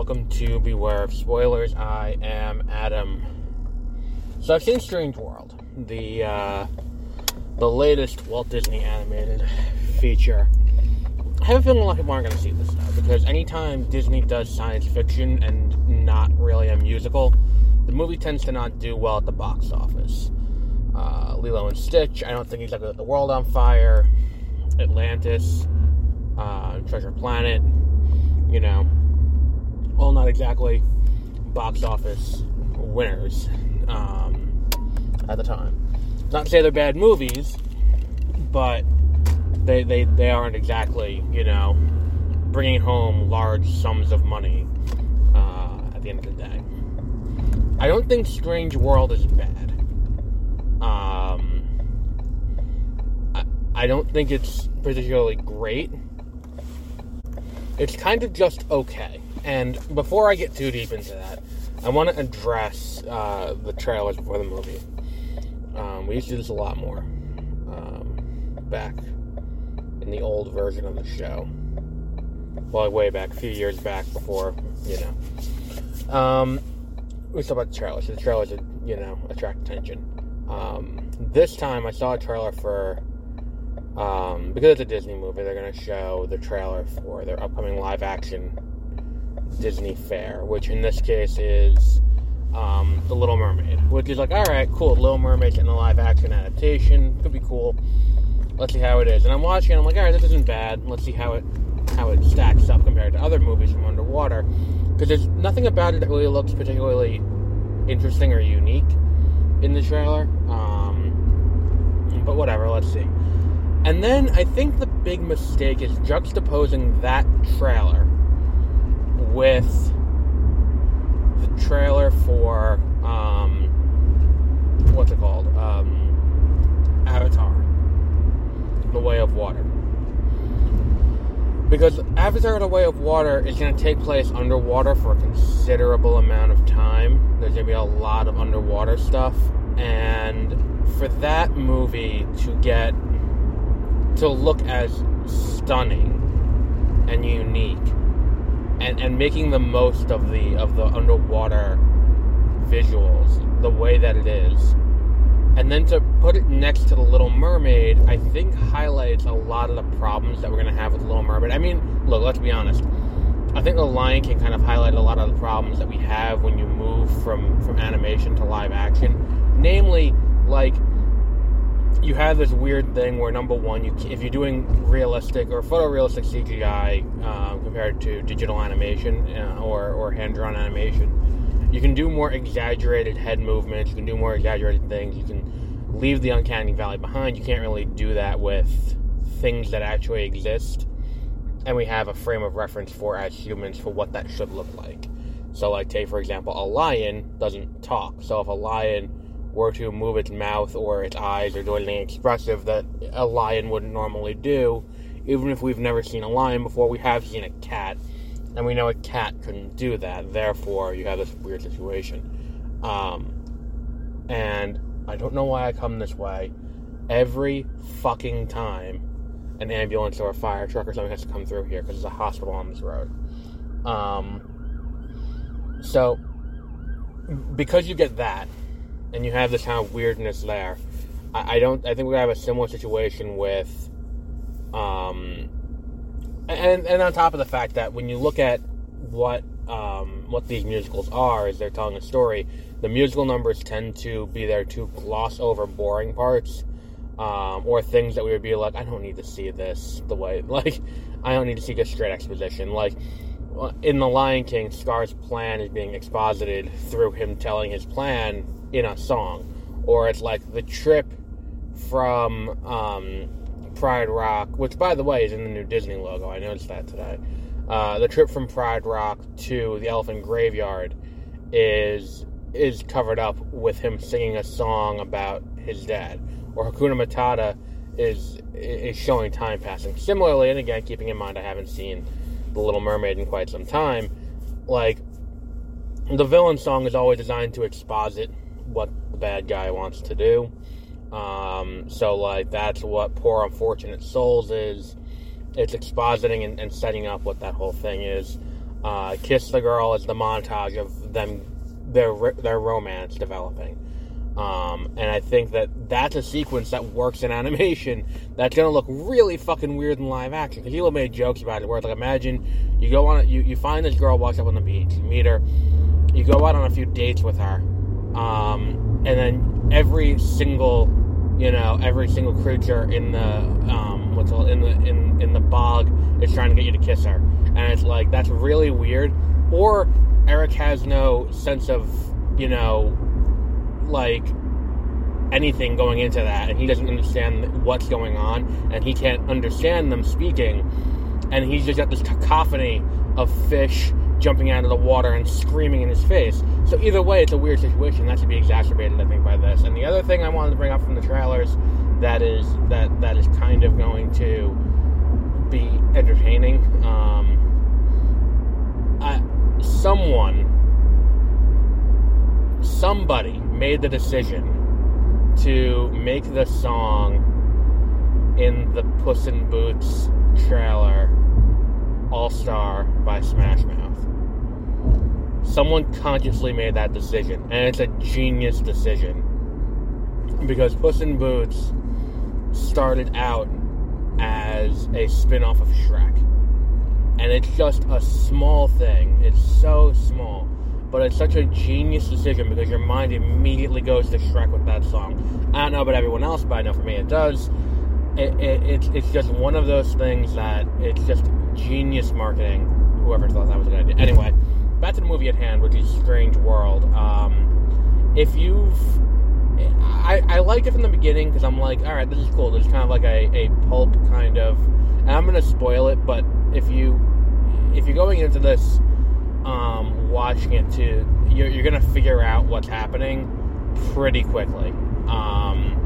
welcome to Beware of Spoilers. I am Adam. So I've seen Strange World, the uh, the latest Walt Disney animated feature. I have a feeling a lot of people aren't going to see this now because anytime Disney does science fiction and not really a musical, the movie tends to not do well at the box office. Uh, Lilo and Stitch, I don't think he's like the world on fire. Atlantis, uh, Treasure Planet, you know, all not exactly box office winners um, at the time. Not to say they're bad movies, but they, they, they aren't exactly, you know, bringing home large sums of money uh, at the end of the day. I don't think Strange World is bad. Um, I, I don't think it's particularly great. It's kind of just okay. And before I get too deep into that, I want to address uh, the trailers before the movie. Um, we used to do this a lot more um, back in the old version of the show. Well, way back, a few years back before, you know. Um, we talk about the trailers. The trailers, you know, attract attention. Um, this time I saw a trailer for um, because it's a Disney movie, they're going to show the trailer for their upcoming live action Disney fair, which in this case is um, The Little Mermaid, which is like, all right, cool, Little Mermaid's in a live action adaptation, could be cool. Let's see how it is. And I'm watching, I'm like, all right, this isn't bad. Let's see how it how it stacks up compared to other movies from underwater, because there's nothing about it that really looks particularly interesting or unique in the trailer. Um, but whatever, let's see. And then I think the big mistake is juxtaposing that trailer with the trailer for um, what's it called? Um, Avatar: The Way of Water. Because Avatar: The Way of Water is going to take place underwater for a considerable amount of time. There's going to be a lot of underwater stuff, and for that movie to get to look as stunning and unique and, and making the most of the of the underwater visuals the way that it is. And then to put it next to the little mermaid i think highlights a lot of the problems that we're going to have with the little mermaid. I mean look let's be honest. I think the lion king kind of highlighted a lot of the problems that we have when you move from from animation to live action. Namely like you have this weird thing where number one, you if you're doing realistic or photorealistic CGI um, compared to digital animation uh, or or hand drawn animation, you can do more exaggerated head movements. You can do more exaggerated things. You can leave the uncanny valley behind. You can't really do that with things that actually exist, and we have a frame of reference for as humans for what that should look like. So, like, take for example, a lion doesn't talk. So, if a lion were to move its mouth or its eyes or do anything expressive that a lion wouldn't normally do, even if we've never seen a lion before, we have seen a cat, and we know a cat couldn't do that. Therefore, you have this weird situation. Um, and I don't know why I come this way. Every fucking time an ambulance or a fire truck or something has to come through here because there's a hospital on this road. Um, so, because you get that, and you have this kind of weirdness there. I, I don't. I think we have a similar situation with, um, and and on top of the fact that when you look at what um, what these musicals are, is they're telling a story. The musical numbers tend to be there to gloss over boring parts, um, or things that we would be like, I don't need to see this the way like I don't need to see just straight exposition. Like in The Lion King, Scar's plan is being exposited through him telling his plan in a song, or it's like the trip from um, Pride Rock, which by the way is in the new Disney logo. I noticed that today. Uh, the trip from Pride Rock to the Elephant Graveyard is is covered up with him singing a song about his dad, or Hakuna Matata is is showing time passing. Similarly, and again, keeping in mind I haven't seen The Little Mermaid in quite some time, like the villain song is always designed to exposit what the bad guy wants to do. Um, so, like, that's what Poor Unfortunate Souls is. It's expositing and, and, setting up what that whole thing is. Uh, Kiss the Girl is the montage of them, their, their romance developing. Um, and I think that that's a sequence that works in animation that's to look really fucking weird in live action. Because Hilo made jokes about it where like, imagine you go on, you, you find this girl walks up on the beach, you meet her, you go out on a few dates with her, um, and then every single, you know, every single creature in the, um, what's it, in the, in, in the bog is trying to get you to kiss her. And it's like, that's really weird. Or Eric has no sense of, you know, like anything going into that and he doesn't understand what's going on and he can't understand them speaking and he's just got this cacophony of fish jumping out of the water and screaming in his face. So either way it's a weird situation. That should be exacerbated i think by this. And the other thing i wanted to bring up from the trailers that is that that is kind of going to be entertaining um, I, someone somebody made the decision to make the song in the Puss in Boots trailer All Star by Smash Mouth. Someone consciously made that decision, and it's a genius decision. Because Puss in Boots started out as a spin off of Shrek. And it's just a small thing. It's so small but it's such a genius decision because your mind immediately goes to Shrek with that song. I don't know about everyone else, but I know for me it does. It, it, it's it's just one of those things that it's just genius marketing. Whoever thought that was a good idea. Anyway, back to the movie at hand, which is Strange World. Um, if you've I, I liked it from the beginning because I'm like, all right, this is cool. There's kind of like a, a pulp kind of, and I'm gonna spoil it. But if you if you're going into this um, watching it too, you're, you're going to figure out what's happening pretty quickly. Um,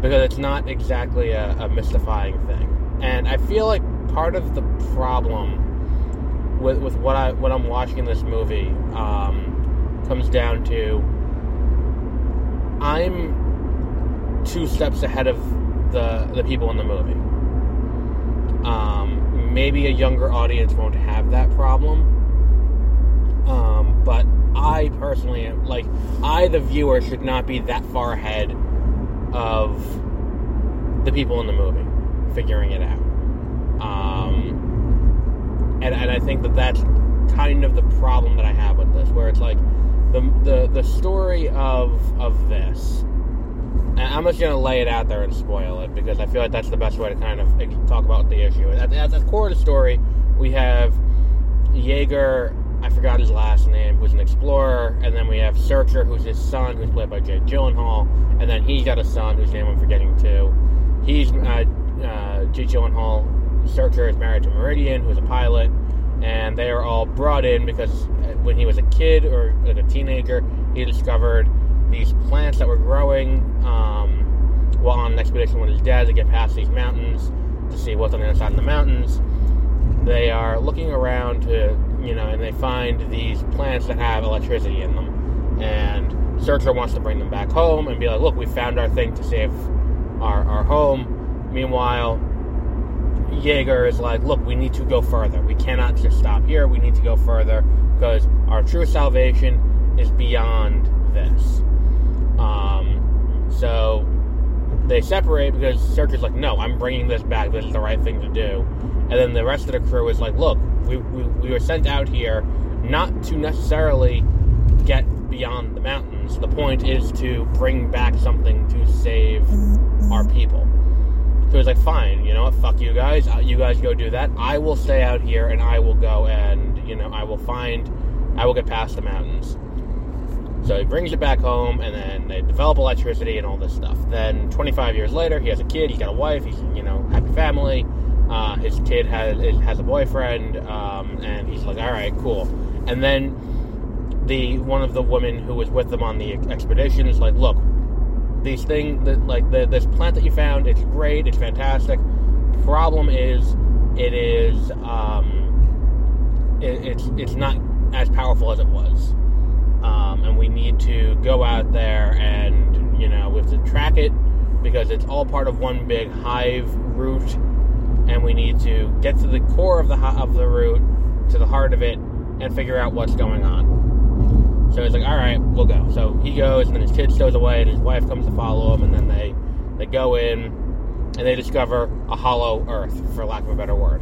because it's not exactly a, a, mystifying thing. And I feel like part of the problem with, with what I what I'm watching in this movie um, comes down to I'm two steps ahead of the the people in the movie. Um, maybe a younger audience won't have that problem um, but I personally like I, the viewer, should not be that far ahead of the people in the movie figuring it out. Um, and, and I think that that's kind of the problem that I have with this, where it's like the the, the story of of this. I'm just gonna lay it out there and spoil it because I feel like that's the best way to kind of talk about the issue. At, at the core of the story, we have Jaeger I forgot his last name, who's an explorer, and then we have Searcher, who's his son, who's played by Jake Gyllenhaal, and then he's got a son whose name I'm forgetting too. He's uh, uh, Gyllenhaal. Searcher is married to Meridian, who's a pilot, and they are all brought in because when he was a kid or like a teenager, he discovered these plants that were growing um, while on an expedition with his dad to get past these mountains to see what's on the other side of the mountains. They are looking around to you know, and they find these plants that have electricity in them. And Searcher wants to bring them back home and be like, look, we found our thing to save our, our home. Meanwhile, Jaeger is like, look, we need to go further. We cannot just stop here. We need to go further because our true salvation is beyond this. Um, so they separate because Searcher's like, no, I'm bringing this back. This is the right thing to do. And then the rest of the crew is like, look, we, we, we were sent out here not to necessarily get beyond the mountains. The point is to bring back something to save our people. So he's like, fine, you know what, fuck you guys. Uh, you guys go do that. I will stay out here and I will go and, you know, I will find, I will get past the mountains. So he brings it back home, and then they develop electricity and all this stuff. Then 25 years later, he has a kid, he's got a wife, he's, you know, happy family. Uh, his kid has has a boyfriend, um, and he's like, all right, cool. And then the one of the women who was with them on the expedition is like, look, these things that like the, this plant that you found, it's great, it's fantastic. Problem is, it is um, it, it's it's not as powerful as it was, um, and we need to go out there and you know we have to track it because it's all part of one big hive root and we need to get to the core of the of the root, to the heart of it and figure out what's going on. So he's like, all right, we'll go. So he goes, and then his kid stows away, and his wife comes to follow him, and then they they go in, and they discover a hollow Earth, for lack of a better word,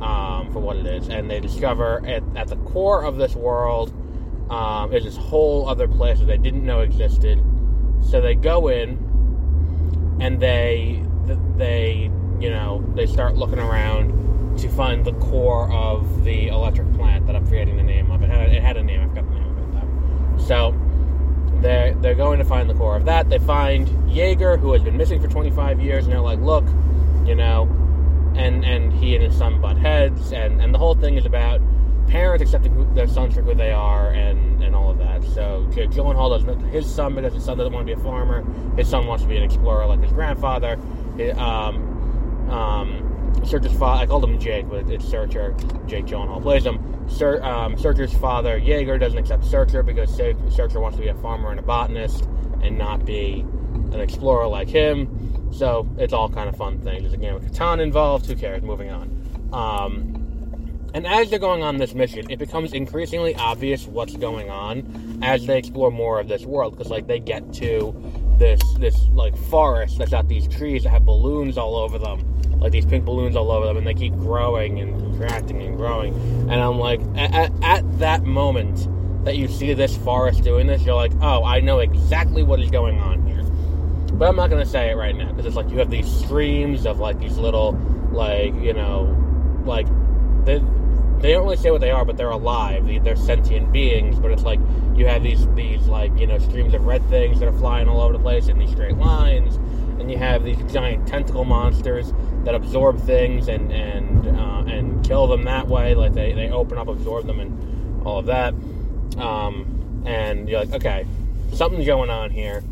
um, for what it is, and they discover at, at the core of this world um, is this whole other place that they didn't know existed. So they go in, and they they you know they start looking around to find the core of the electric plant that I'm forgetting the name of. It had it had a name. I forgot the name of it though. So they're they're going to find the core of that. They find Jaeger, who has been missing for 25 years, and they're like, look, you know, and and he and his son butt heads, and and the whole thing is about parents accepting their sons for who they are, and and all of that. So Gyllenhaal doesn't his son because his son doesn't want to be a farmer. His son wants to be an explorer like his grandfather. Um, um, Searcher's father, I called him Jake, but it's Searcher. Jake Gyllenhaal plays him. Ser, um, Searcher's father, Jaeger, doesn't accept Searcher because Searcher wants to be a farmer and a botanist and not be an explorer like him. So it's all kind of fun things. There's a game of Catan involved. Who cares? Moving on. Um, and as they're going on this mission, it becomes increasingly obvious what's going on as they explore more of this world. Because like they get to this this like forest that's got these trees that have balloons all over them, like these pink balloons all over them, and they keep growing and contracting and growing. And I'm like, at, at that moment that you see this forest doing this, you're like, oh, I know exactly what is going on here. But I'm not gonna say it right now because it's like you have these streams of like these little like you know like they they don't really say what they are, but they're alive. They're sentient beings. But it's like you have these these like you know streams of red things that are flying all over the place in these straight lines, and you have these giant tentacle monsters that absorb things and and uh, and kill them that way. Like they they open up, absorb them, and all of that. Um, and you're like, okay, something's going on here.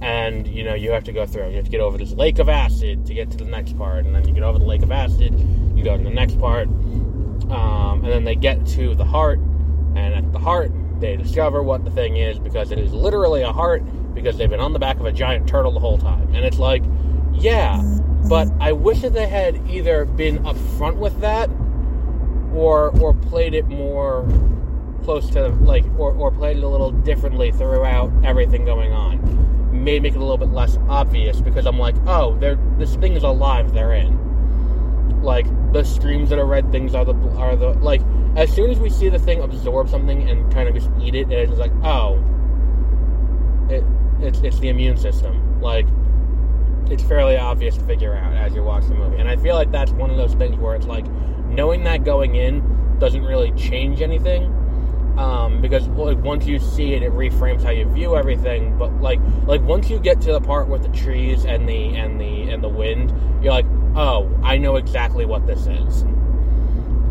And you know you have to go through. You have to get over this lake of acid to get to the next part, and then you get over the lake of acid. You go to the next part, um, and then they get to the heart, and at the heart, they discover what the thing is because it is literally a heart because they've been on the back of a giant turtle the whole time. And it's like, yeah, but I wish that they had either been upfront with that or or played it more close to like or, or played it a little differently throughout everything going on. May make it a little bit less obvious because I'm like, oh, they're this thing is alive they're in. Like the streams that are red things are the are the like as soon as we see the thing absorb something and kind of just eat it, it's like oh, it it's it's the immune system. Like it's fairly obvious to figure out as you watch the movie, and I feel like that's one of those things where it's like knowing that going in doesn't really change anything. Um, because like once you see it, it reframes how you view everything. But like like once you get to the part with the trees and the and the and the wind, you're like, oh, I know exactly what this is.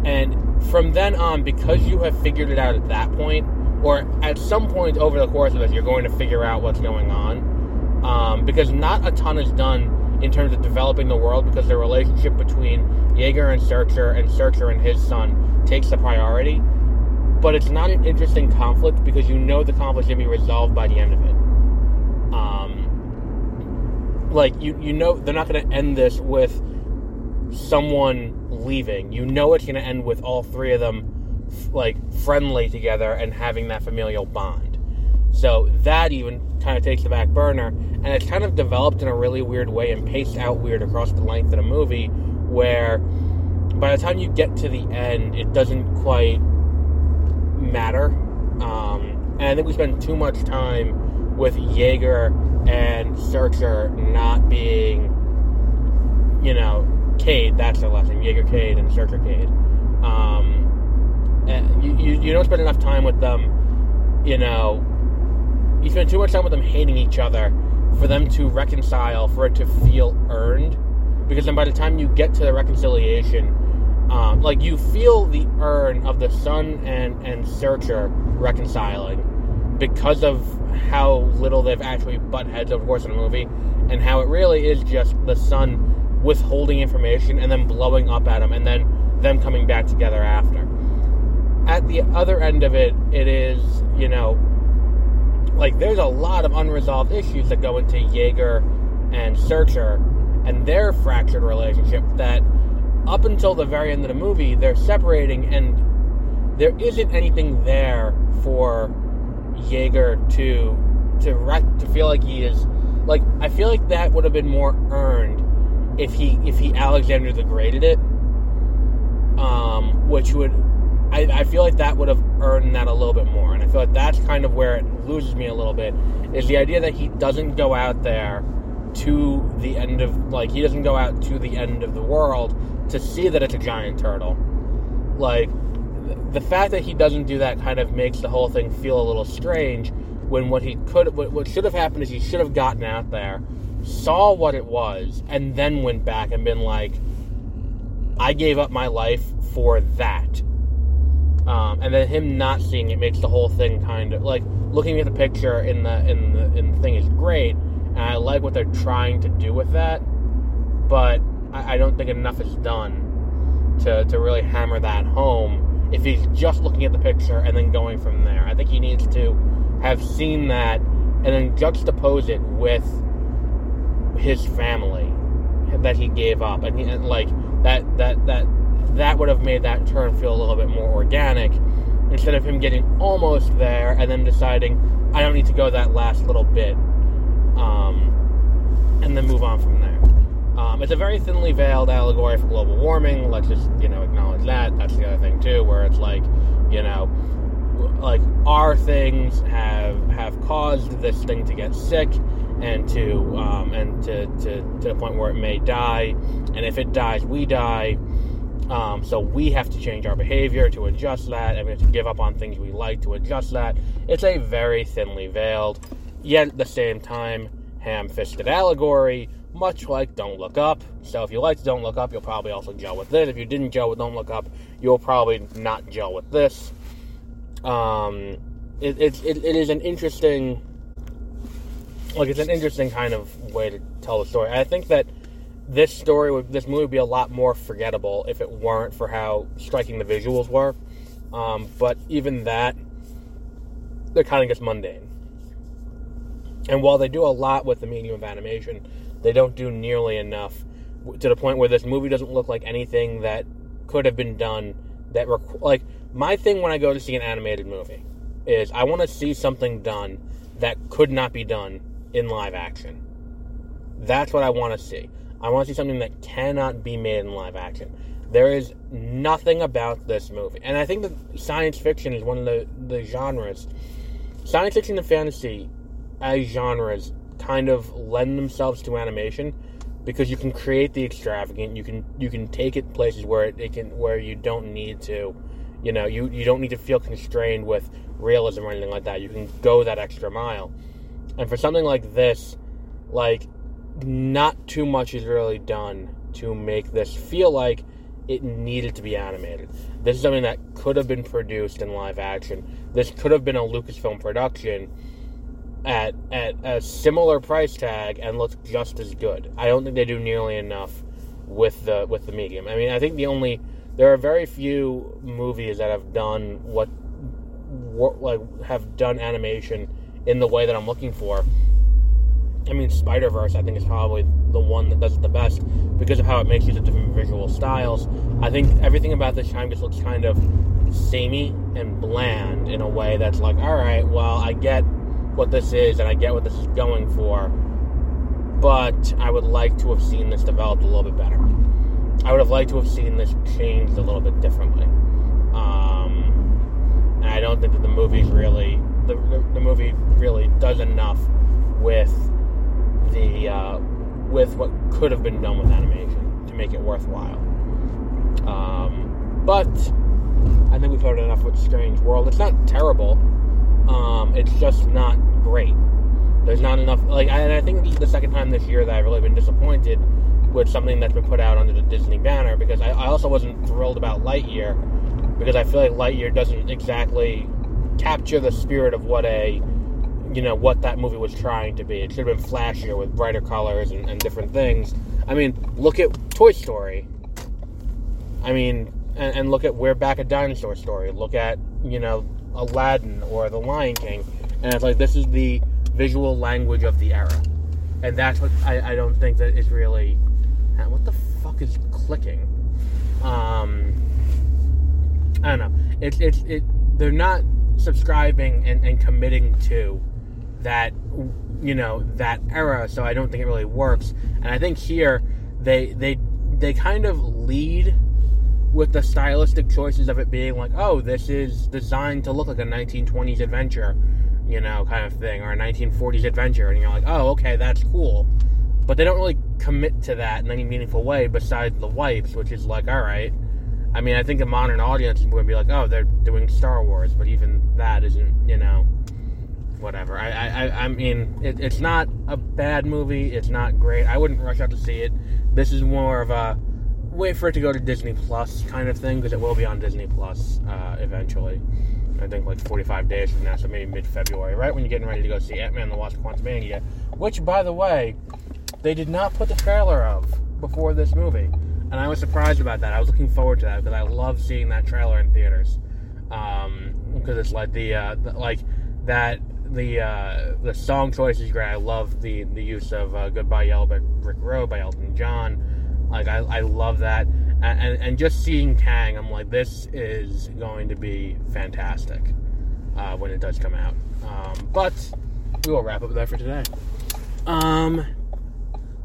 And from then on, because you have figured it out at that point, or at some point over the course of this, you're going to figure out what's going on. Um, because not a ton is done in terms of developing the world, because the relationship between Jaeger and Searcher and Searcher and his son takes the priority. But it's not an interesting conflict because you know the conflict can be resolved by the end of it. Um, like you, you know they're not going to end this with someone leaving. You know it's going to end with all three of them like friendly together and having that familial bond. So that even kind of takes the back burner, and it's kind of developed in a really weird way and paced out weird across the length of the movie, where by the time you get to the end, it doesn't quite matter. Um, and I think we spend too much time with Jaeger and Searcher not being, you know, Clade, that's the lesson. Jaeger Clade and Searcher Clade. Um, you, you, you don't spend enough time with them, you know, you spend too much time with them hating each other for them to reconcile, for it to feel earned. Because then by the time you get to the reconciliation, um, like you feel the earn of the son and, and Searcher reconciling because of how little they've actually butt heads over the course of the movie, and how it really is just the son withholding information and then blowing up at them and then them coming back together after. At the other end of it, it is, you know, like there's a lot of unresolved issues that go into Jaeger and Searcher and their fractured relationship that up until the very end of the movie, they're separating and there isn't anything there for Jaeger to to rec- to feel like he is like I feel like that would have been more earned if he if he Alexander the Greated it, um, which would I, I feel like that would have earned that a little bit more, and I feel like that's kind of where it loses me a little bit is the idea that he doesn't go out there to the end of like he doesn't go out to the end of the world to see that it's a giant turtle. Like the fact that he doesn't do that kind of makes the whole thing feel a little strange. When what he could, what, what should have happened is he should have gotten out there, saw what it was, and then went back and been like, "I gave up my life for that." Um, and then him not seeing it makes the whole thing kind of like looking at the picture in the in the in the thing is great, and I like what they're trying to do with that, but I, I don't think enough is done to to really hammer that home if he's just looking at the picture and then going from there. I think he needs to have seen that and then juxtapose it with his family that he gave up, and, he, and like that that that that would have made that turn feel a little bit more organic instead of him getting almost there and then deciding I don't need to go that last little bit, um, and then move on from there. Um, it's a very thinly veiled allegory for global warming. Let's just you know acknowledge that. That's the other thing too, where it's like you know, like our things have have caused this thing to get sick and to um, and to, to to the point where it may die, and if it dies, we die. Um, so we have to change our behavior to adjust that, and we have to give up on things we like to adjust that. It's a very thinly veiled, yet at the same time, ham-fisted allegory much like Don't Look Up. So if you liked Don't Look Up, you'll probably also gel with this. If you didn't gel with Don't Look Up, you'll probably not gel with this. Um, it, it, it, it is an interesting, like it's an interesting kind of way to tell the story. I think that this story would, this movie would be a lot more forgettable if it weren't for how striking the visuals were. Um, but even that, they're kind of gets mundane. And while they do a lot with the medium of animation, they don't do nearly enough to the point where this movie doesn't look like anything that could have been done. That rec- like my thing when I go to see an animated movie is I want to see something done that could not be done in live action. That's what I want to see. I want to see something that cannot be made in live action. There is nothing about this movie, and I think that science fiction is one of the, the genres. Science fiction and fantasy, as genres, kind of lend themselves to animation because you can create the extravagant. You can you can take it places where it, it can where you don't need to, you know, you you don't need to feel constrained with realism or anything like that. You can go that extra mile. And for something like this, like not too much is really done to make this feel like it needed to be animated. This is something that could have been produced in live action. This could have been a Lucasfilm production at at a similar price tag and looks just as good. I don't think they do nearly enough with the with the medium. I mean, I think the only there are very few movies that have done what, what like have done animation in the way that I'm looking for. I mean, Spider Verse, I think, is probably the one that does it the best because of how it makes use of different visual styles. I think everything about this time just looks kind of samey and bland in a way that's like, all right, well, I get what this is and I get what this is going for, but I would like to have seen this developed a little bit better. I would have liked to have seen this changed a little bit differently. Um, and I don't think that the movie's really the, the, the movie really does enough with the uh, with what could have been done with animation to make it worthwhile. Um, but I think we've heard enough with Strange World. It's not terrible. Um, it's just not great. There's not enough. Like, and I think the second time this year that I've really been disappointed with something that's been put out under the Disney banner because I, I also wasn't thrilled about Lightyear because I feel like Lightyear doesn't exactly capture the spirit of what a you know what that movie was trying to be. It should have been flashier with brighter colors and, and different things. I mean, look at Toy Story. I mean, and, and look at We're Back a Dinosaur Story. Look at you know Aladdin or The Lion King, and it's like this is the visual language of the era, and that's what I, I don't think that is really. What the fuck is clicking? Um, I don't know. it's it's it. They're not subscribing and, and committing to that you know that era so i don't think it really works. And i think here they they they kind of lead with the stylistic choices of it being like oh this is designed to look like a 1920s adventure you know kind of thing or a 1940s adventure. And you're like oh okay that's cool. But they don't really commit to that in any meaningful way besides the wipes which is like all right. I mean i think a modern audience would be like oh they're doing star wars but even that isn't you know whatever. I I, I mean, it, it's not a bad movie. It's not great. I wouldn't rush out to see it. This is more of a wait for it to go to Disney Plus kind of thing because it will be on Disney Plus uh, eventually. I think like 45 days from now, so maybe mid February, right when you're getting ready to go see Ant Man and the Wasp Quantumania, which, by the way, they did not put the trailer of before this movie. And I was surprised about that. I was looking forward to that because I love seeing that trailer in theaters. Because um, it's like the, uh, the, like that the uh, the song choice is great. I love the the use of uh, "Goodbye Yellow" by Rick Rowe by Elton John. Like I, I love that, and, and, and just seeing Kang, I'm like, this is going to be fantastic uh, when it does come out. Um, but we will wrap up there for today. Um,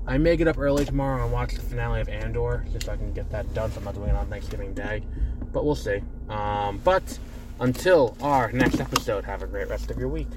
I may get up early tomorrow and watch the finale of Andor, just so I can get that done. So I'm not doing it on Thanksgiving Day, but we'll see. Um, but until our next episode, have a great rest of your week.